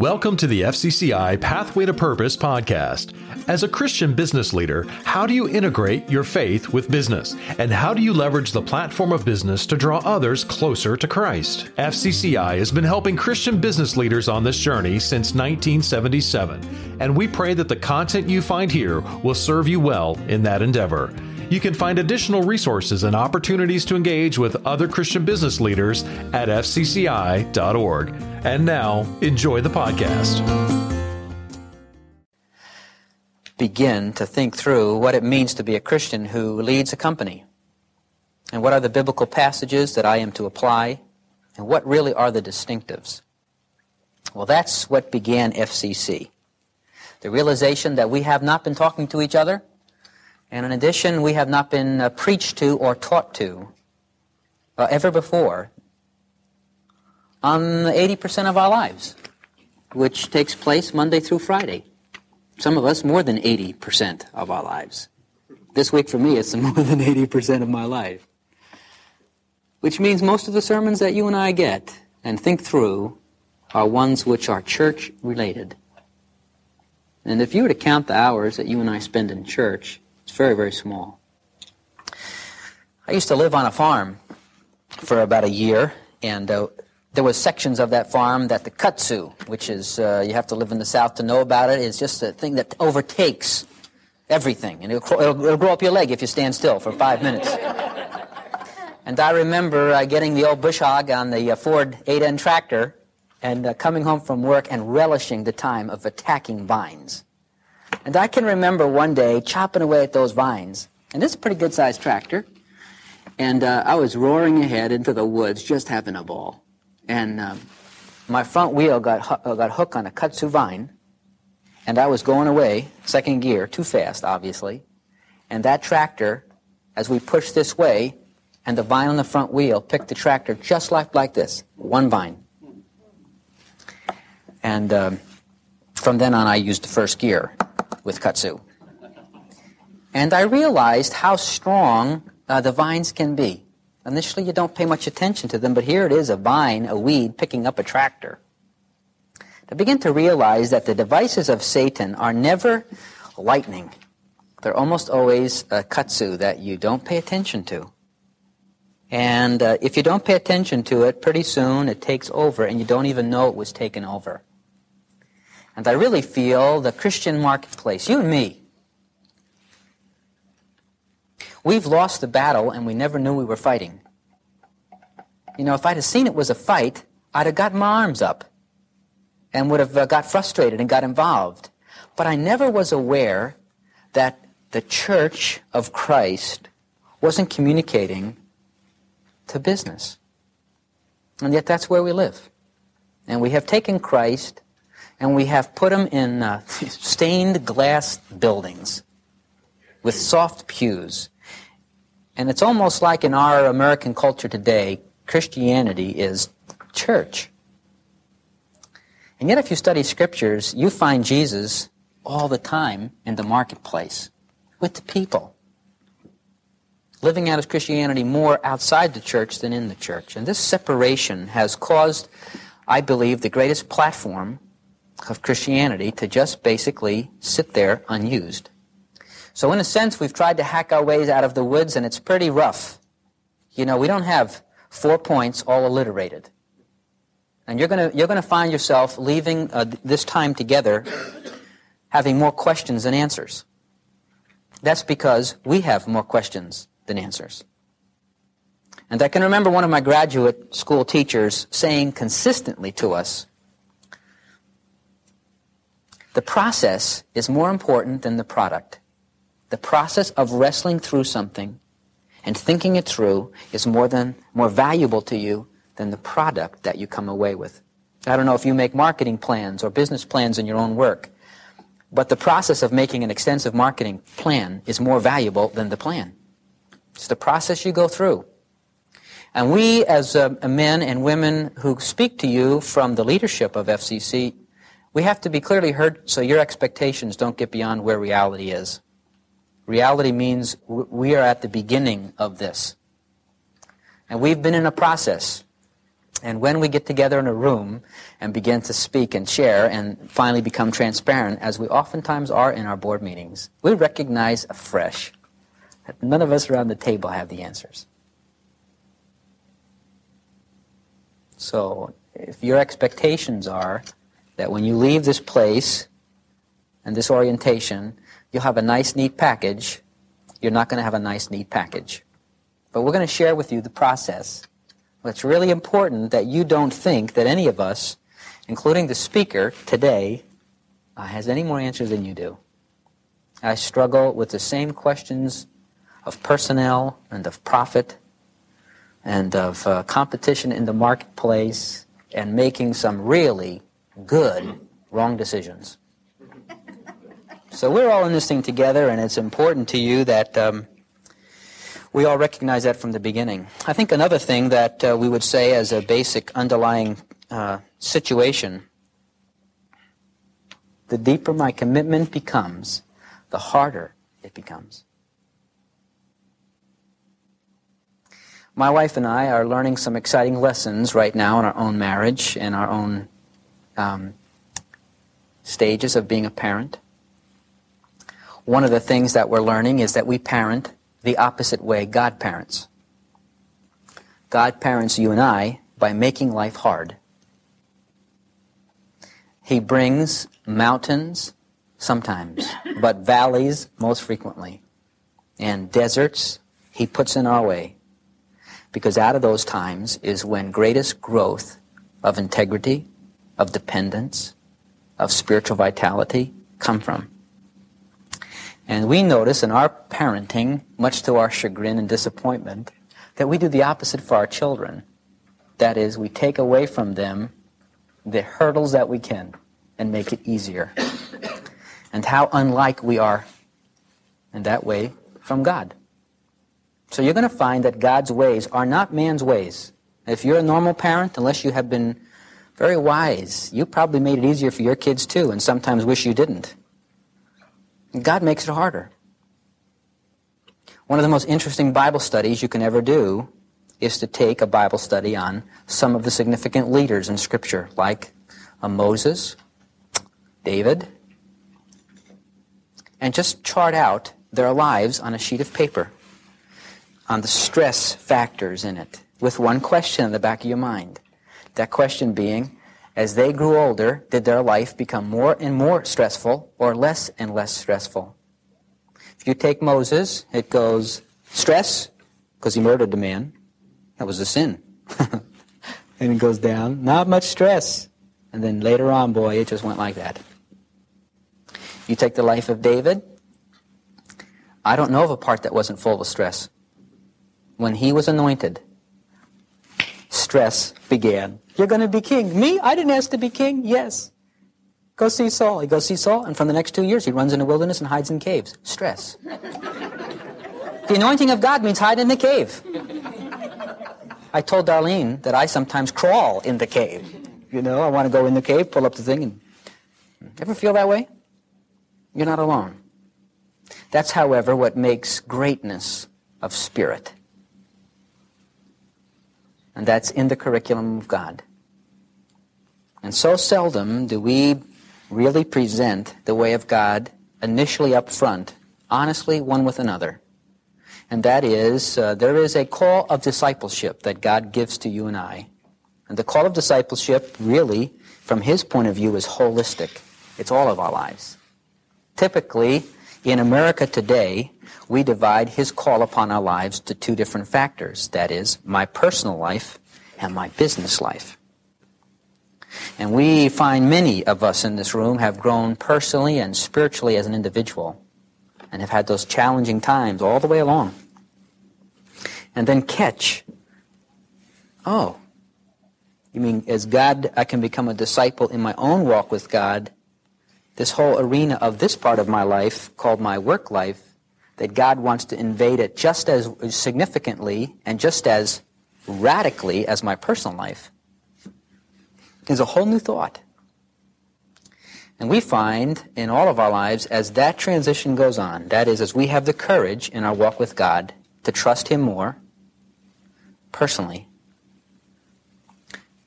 Welcome to the FCCI Pathway to Purpose podcast. As a Christian business leader, how do you integrate your faith with business? And how do you leverage the platform of business to draw others closer to Christ? FCCI has been helping Christian business leaders on this journey since 1977, and we pray that the content you find here will serve you well in that endeavor. You can find additional resources and opportunities to engage with other Christian business leaders at fcci.org. And now, enjoy the podcast. Begin to think through what it means to be a Christian who leads a company. And what are the biblical passages that I am to apply? And what really are the distinctives? Well, that's what began FCC. The realization that we have not been talking to each other, and in addition, we have not been uh, preached to or taught to uh, ever before on 80% of our lives, which takes place Monday through Friday. Some of us more than 80% of our lives. This week for me, it's more than 80% of my life. Which means most of the sermons that you and I get and think through are ones which are church related. And if you were to count the hours that you and I spend in church, it's very, very small. I used to live on a farm for about a year, and uh, there was sections of that farm that the kudzu, which is uh, you have to live in the south to know about it, is just a thing that overtakes everything, and it'll, it'll, it'll grow up your leg if you stand still for five minutes. and I remember uh, getting the old bush hog on the uh, Ford 8N tractor and uh, coming home from work and relishing the time of attacking vines. And I can remember one day chopping away at those vines, and this is a pretty good sized tractor, and uh, I was roaring ahead into the woods just having a ball and um, my front wheel got uh, got hooked on a kudzu vine, and I was going away, second gear, too fast, obviously, and that tractor, as we pushed this way, and the vine on the front wheel picked the tractor just like like this, one vine, and um, from then on I used the first gear with kudzu, and I realized how strong uh, the vines can be. Initially, you don't pay much attention to them, but here it is a vine, a weed, picking up a tractor. To begin to realize that the devices of Satan are never lightning. They're almost always a kudzu that you don't pay attention to. And uh, if you don't pay attention to it, pretty soon it takes over and you don't even know it was taken over. And I really feel the Christian marketplace, you and me, We've lost the battle and we never knew we were fighting. You know, if I'd have seen it was a fight, I'd have got my arms up and would have uh, got frustrated and got involved. But I never was aware that the church of Christ wasn't communicating to business. And yet that's where we live. And we have taken Christ and we have put him in uh, stained glass buildings with soft pews and it's almost like in our American culture today, Christianity is church. And yet, if you study scriptures, you find Jesus all the time in the marketplace with the people, living out his Christianity more outside the church than in the church. And this separation has caused, I believe, the greatest platform of Christianity to just basically sit there unused. So in a sense, we've tried to hack our ways out of the woods, and it's pretty rough. You know, we don't have four points all alliterated. And you're going you're gonna find yourself leaving uh, this time together having more questions than answers. That's because we have more questions than answers. And I can remember one of my graduate school teachers saying consistently to us, the process is more important than the product. The process of wrestling through something and thinking it through is more than more valuable to you than the product that you come away with. I don't know if you make marketing plans or business plans in your own work, but the process of making an extensive marketing plan is more valuable than the plan. It's the process you go through. And we, as uh, men and women who speak to you from the leadership of FCC, we have to be clearly heard so your expectations don't get beyond where reality is. Reality means we are at the beginning of this. And we've been in a process. And when we get together in a room and begin to speak and share and finally become transparent, as we oftentimes are in our board meetings, we recognize afresh that none of us around the table have the answers. So if your expectations are that when you leave this place and this orientation, you'll have a nice, neat package, you're not going to have a nice, neat package. But we're going to share with you the process. It's really important that you don't think that any of us, including the speaker today, uh, has any more answers than you do. I struggle with the same questions of personnel and of profit and of uh, competition in the marketplace and making some really good wrong decisions. So we're all in this thing together, and it's important to you that um, we all recognize that from the beginning. I think another thing that uh, we would say as a basic underlying uh, situation the deeper my commitment becomes, the harder it becomes. My wife and I are learning some exciting lessons right now in our own marriage and our own um, stages of being a parent. One of the things that we're learning is that we parent the opposite way God parents. God parents you and I by making life hard. He brings mountains sometimes, but valleys most frequently. And deserts he puts in our way because out of those times is when greatest growth of integrity, of dependence, of spiritual vitality come from. And we notice in our parenting, much to our chagrin and disappointment, that we do the opposite for our children. That is, we take away from them the hurdles that we can and make it easier. And how unlike we are in that way from God. So you're going to find that God's ways are not man's ways. If you're a normal parent, unless you have been very wise, you probably made it easier for your kids too, and sometimes wish you didn't. God makes it harder. One of the most interesting Bible studies you can ever do is to take a Bible study on some of the significant leaders in Scripture, like uh, Moses, David, and just chart out their lives on a sheet of paper on the stress factors in it with one question in the back of your mind. That question being, as they grew older, did their life become more and more stressful or less and less stressful? If you take Moses, it goes stress, because he murdered a man. That was a sin. and it goes down, not much stress. And then later on, boy, it just went like that. You take the life of David. I don't know of a part that wasn't full of stress when he was anointed, stress began. You're going to be king. Me? I didn't ask to be king. Yes. Go see Saul. He goes see Saul, and from the next two years, he runs in the wilderness and hides in caves. Stress. the anointing of God means hide in the cave. I told Darlene that I sometimes crawl in the cave. You know, I want to go in the cave, pull up the thing, and ever feel that way? You're not alone. That's, however, what makes greatness of spirit. And that's in the curriculum of God. And so seldom do we really present the way of God initially up front, honestly, one with another. And that is, uh, there is a call of discipleship that God gives to you and I. And the call of discipleship, really, from His point of view, is holistic. It's all of our lives. Typically, in America today, we divide his call upon our lives to two different factors that is, my personal life and my business life. And we find many of us in this room have grown personally and spiritually as an individual and have had those challenging times all the way along. And then catch, oh, you mean as God, I can become a disciple in my own walk with God, this whole arena of this part of my life called my work life that God wants to invade it just as significantly and just as radically as my personal life is a whole new thought. And we find in all of our lives as that transition goes on, that is, as we have the courage in our walk with God to trust Him more personally,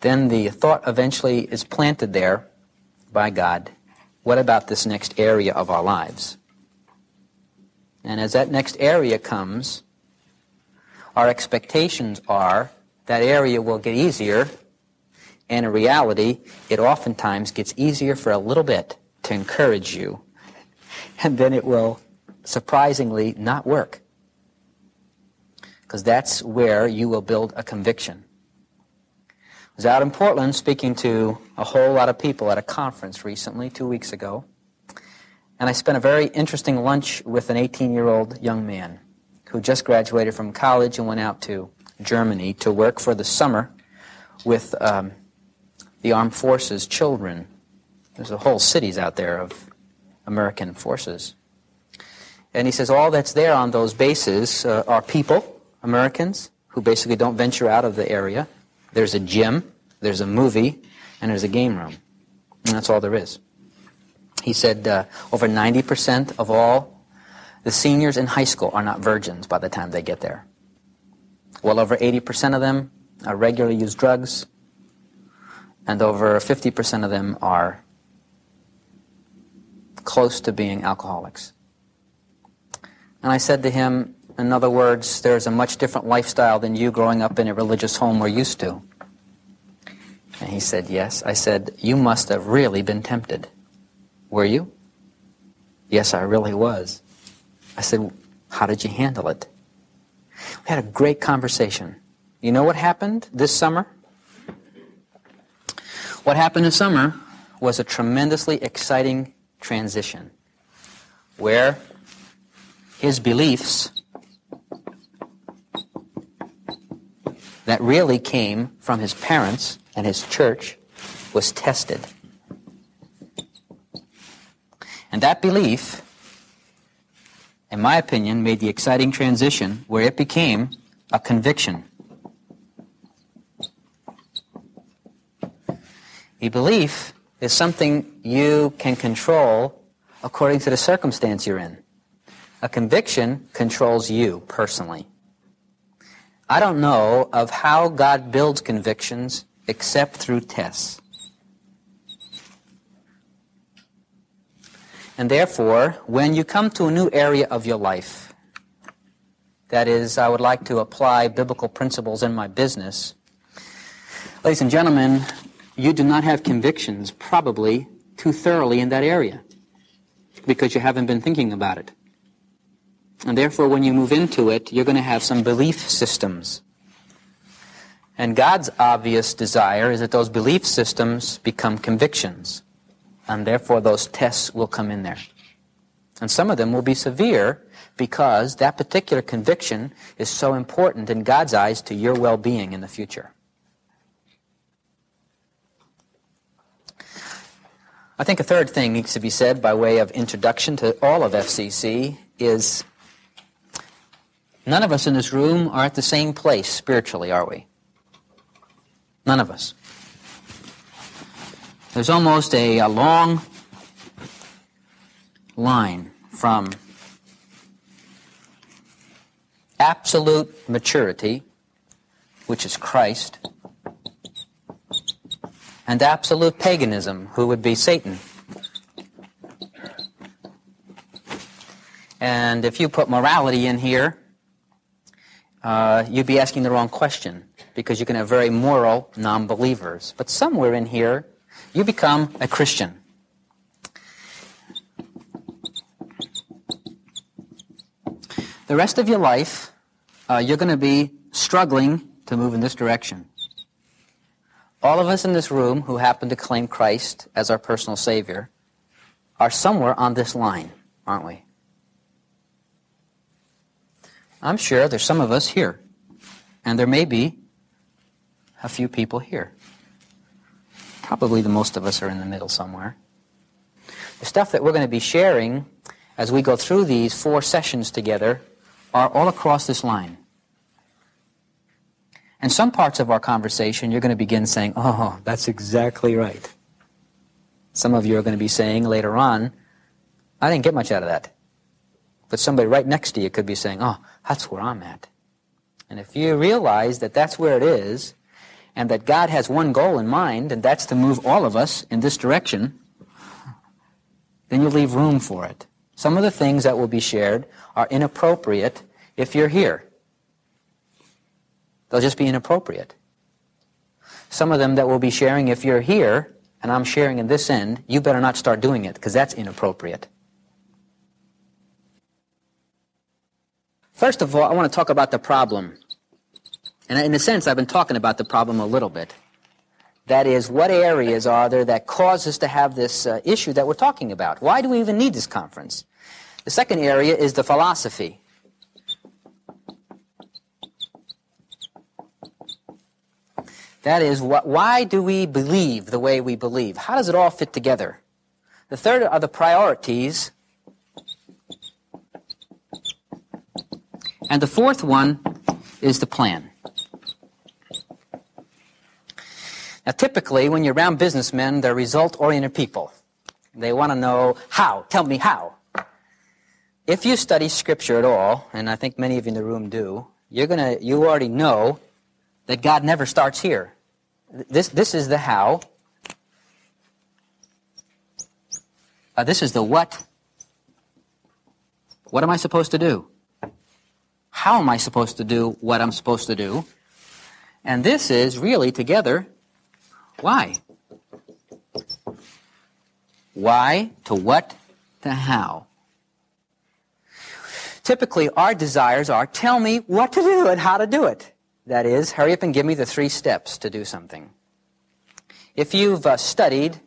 then the thought eventually is planted there by God. What about this next area of our lives? And as that next area comes, our expectations are that area will get easier, and in reality, it oftentimes gets easier for a little bit to encourage you, and then it will surprisingly not work. Because that's where you will build a conviction. I was out in Portland speaking to a whole lot of people at a conference recently, two weeks ago, and I spent a very interesting lunch with an 18 year old young man who just graduated from college and went out to Germany to work for the summer with um, the armed forces children. There's a whole cities out there of American forces. And he says all that's there on those bases uh, are people, Americans, who basically don't venture out of the area. There's a gym, there's a movie, and there's a game room. And that's all there is. He said uh, over 90% of all the seniors in high school are not virgins by the time they get there. Well over 80% of them regularly use drugs, and over 50% of them are close to being alcoholics. And I said to him, in other words, there's a much different lifestyle than you growing up in a religious home were used to. And he said, Yes. I said, You must have really been tempted. Were you? Yes, I really was. I said, How did you handle it? We had a great conversation. You know what happened this summer? What happened this summer was a tremendously exciting transition where his beliefs that really came from his parents and his church was tested. And that belief, in my opinion, made the exciting transition where it became a conviction. A belief is something you can control according to the circumstance you're in. A conviction controls you personally. I don't know of how God builds convictions except through tests. And therefore, when you come to a new area of your life, that is, I would like to apply biblical principles in my business, ladies and gentlemen, you do not have convictions probably too thoroughly in that area because you haven't been thinking about it. And therefore, when you move into it, you're going to have some belief systems. And God's obvious desire is that those belief systems become convictions. And therefore, those tests will come in there. And some of them will be severe because that particular conviction is so important in God's eyes to your well being in the future. I think a third thing needs to be said by way of introduction to all of FCC is None of us in this room are at the same place spiritually, are we? None of us. There's almost a, a long line from absolute maturity, which is Christ, and absolute paganism, who would be Satan. And if you put morality in here, uh, you'd be asking the wrong question because you can have very moral non believers. But somewhere in here, you become a Christian. The rest of your life, uh, you're going to be struggling to move in this direction. All of us in this room who happen to claim Christ as our personal Savior are somewhere on this line, aren't we? I'm sure there's some of us here, and there may be a few people here. Probably the most of us are in the middle somewhere. The stuff that we're going to be sharing as we go through these four sessions together are all across this line. And some parts of our conversation, you're going to begin saying, Oh, that's exactly right. Some of you are going to be saying later on, I didn't get much out of that. But somebody right next to you could be saying, Oh, that's where I'm at. And if you realize that that's where it is, and that God has one goal in mind, and that's to move all of us in this direction, then you leave room for it. Some of the things that will be shared are inappropriate if you're here. They'll just be inappropriate. Some of them that we'll be sharing if you're here and I'm sharing in this end, you better not start doing it because that's inappropriate. First of all, I want to talk about the problem. And in a sense, I've been talking about the problem a little bit. That is, what areas are there that cause us to have this uh, issue that we're talking about? Why do we even need this conference? The second area is the philosophy. That is, wh- why do we believe the way we believe? How does it all fit together? The third are the priorities. And the fourth one is the plan. Now, typically, when you're around businessmen, they're result oriented people. They want to know how. Tell me how. If you study Scripture at all, and I think many of you in the room do, you're gonna, you already know that God never starts here. This, this is the how. Uh, this is the what. What am I supposed to do? How am I supposed to do what I'm supposed to do? And this is really together why? Why to what to how. Typically, our desires are tell me what to do and how to do it. That is, hurry up and give me the three steps to do something. If you've uh, studied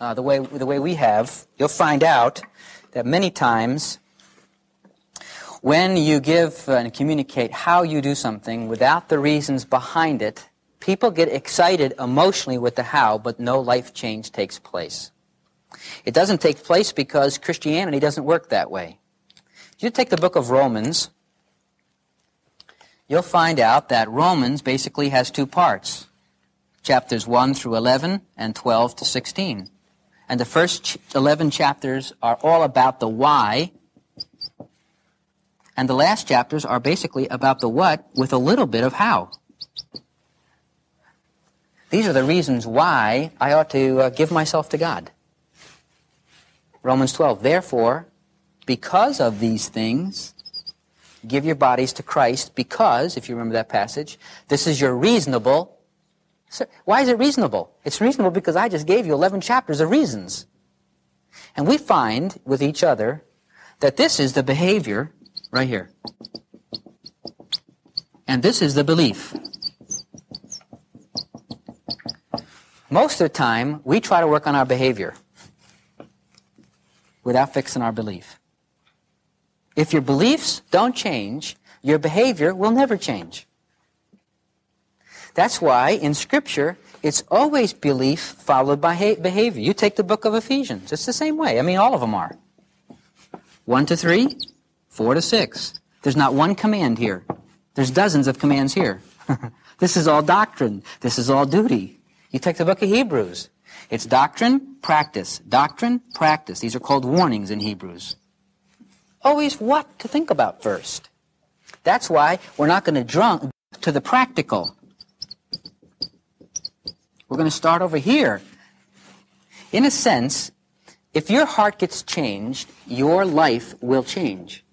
uh, the, way, the way we have, you'll find out that many times when you give and communicate how you do something without the reasons behind it, people get excited emotionally with the how, but no life change takes place. It doesn't take place because Christianity doesn't work that way. You take the book of Romans, you'll find out that Romans basically has two parts chapters 1 through 11 and 12 to 16. And the first 11 chapters are all about the why and the last chapters are basically about the what with a little bit of how. These are the reasons why I ought to uh, give myself to God. Romans 12. Therefore, because of these things, give your bodies to Christ because, if you remember that passage, this is your reasonable. Why is it reasonable? It's reasonable because I just gave you 11 chapters of reasons. And we find with each other that this is the behavior right here. And this is the belief. Most of the time, we try to work on our behavior without fixing our belief. If your beliefs don't change, your behavior will never change. That's why in Scripture, it's always belief followed by behavior. You take the book of Ephesians, it's the same way. I mean, all of them are. One to three, Four to six. There's not one command here. There's dozens of commands here. this is all doctrine. This is all duty. You take the book of Hebrews. It's doctrine, practice. Doctrine, practice. These are called warnings in Hebrews. Always what to think about first. That's why we're not going to jump to the practical. We're going to start over here. In a sense, if your heart gets changed, your life will change.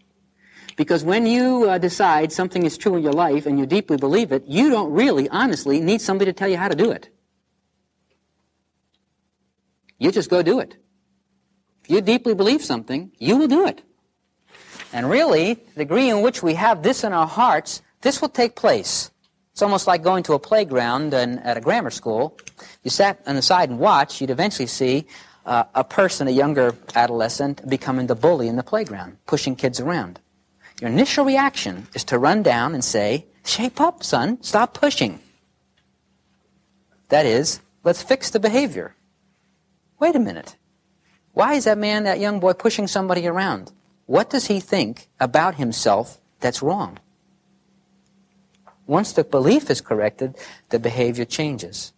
Because when you uh, decide something is true in your life and you deeply believe it, you don't really, honestly, need somebody to tell you how to do it. You just go do it. If you deeply believe something, you will do it. And really, the degree in which we have this in our hearts, this will take place. It's almost like going to a playground and at a grammar school. You sat on the side and watched, you'd eventually see uh, a person, a younger adolescent, becoming the bully in the playground, pushing kids around. Your initial reaction is to run down and say, Shape up, son. Stop pushing. That is, let's fix the behavior. Wait a minute. Why is that man, that young boy, pushing somebody around? What does he think about himself that's wrong? Once the belief is corrected, the behavior changes.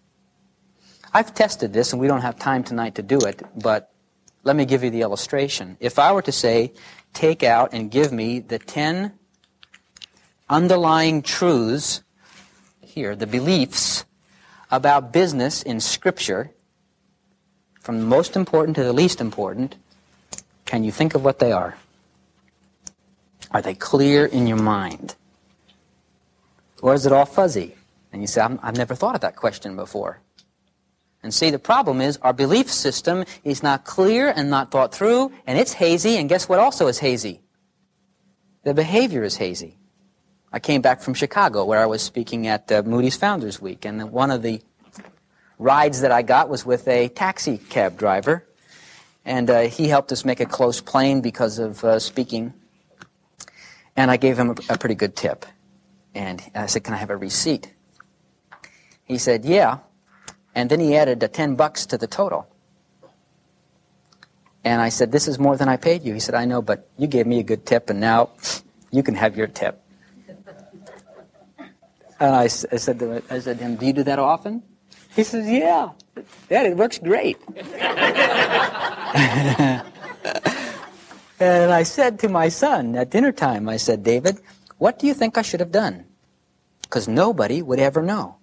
I've tested this, and we don't have time tonight to do it, but let me give you the illustration. If I were to say, take out and give me the 10 underlying truths here, the beliefs about business in Scripture, from the most important to the least important, can you think of what they are? Are they clear in your mind? Or is it all fuzzy? And you say, I've never thought of that question before. And see, the problem is our belief system is not clear and not thought through, and it's hazy, and guess what also is hazy? The behavior is hazy. I came back from Chicago where I was speaking at uh, Moody's Founders Week, and one of the rides that I got was with a taxi cab driver, and uh, he helped us make a close plane because of uh, speaking, and I gave him a, a pretty good tip. And I said, Can I have a receipt? He said, Yeah. And then he added a 10 bucks to the total. And I said, This is more than I paid you. He said, I know, but you gave me a good tip, and now you can have your tip. And I, I, said, to, I said to him, Do you do that often? He says, Yeah. Dad, it works great. and I said to my son at dinner time, I said, David, what do you think I should have done? Because nobody would ever know.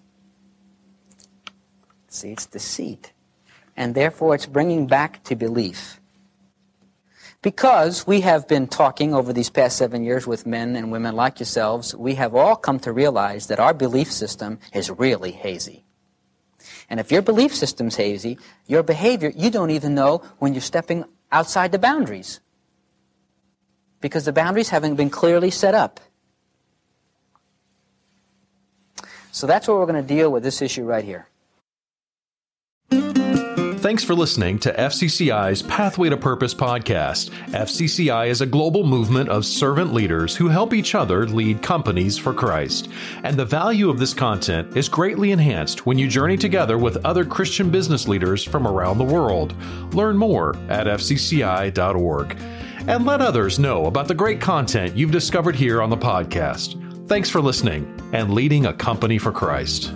See, it's deceit. And therefore, it's bringing back to belief. Because we have been talking over these past seven years with men and women like yourselves, we have all come to realize that our belief system is really hazy. And if your belief system's hazy, your behavior, you don't even know when you're stepping outside the boundaries. Because the boundaries haven't been clearly set up. So that's what we're going to deal with this issue right here. Thanks for listening to FCCI's Pathway to Purpose podcast. FCCI is a global movement of servant leaders who help each other lead companies for Christ. And the value of this content is greatly enhanced when you journey together with other Christian business leaders from around the world. Learn more at fcci.org. And let others know about the great content you've discovered here on the podcast. Thanks for listening and leading a company for Christ.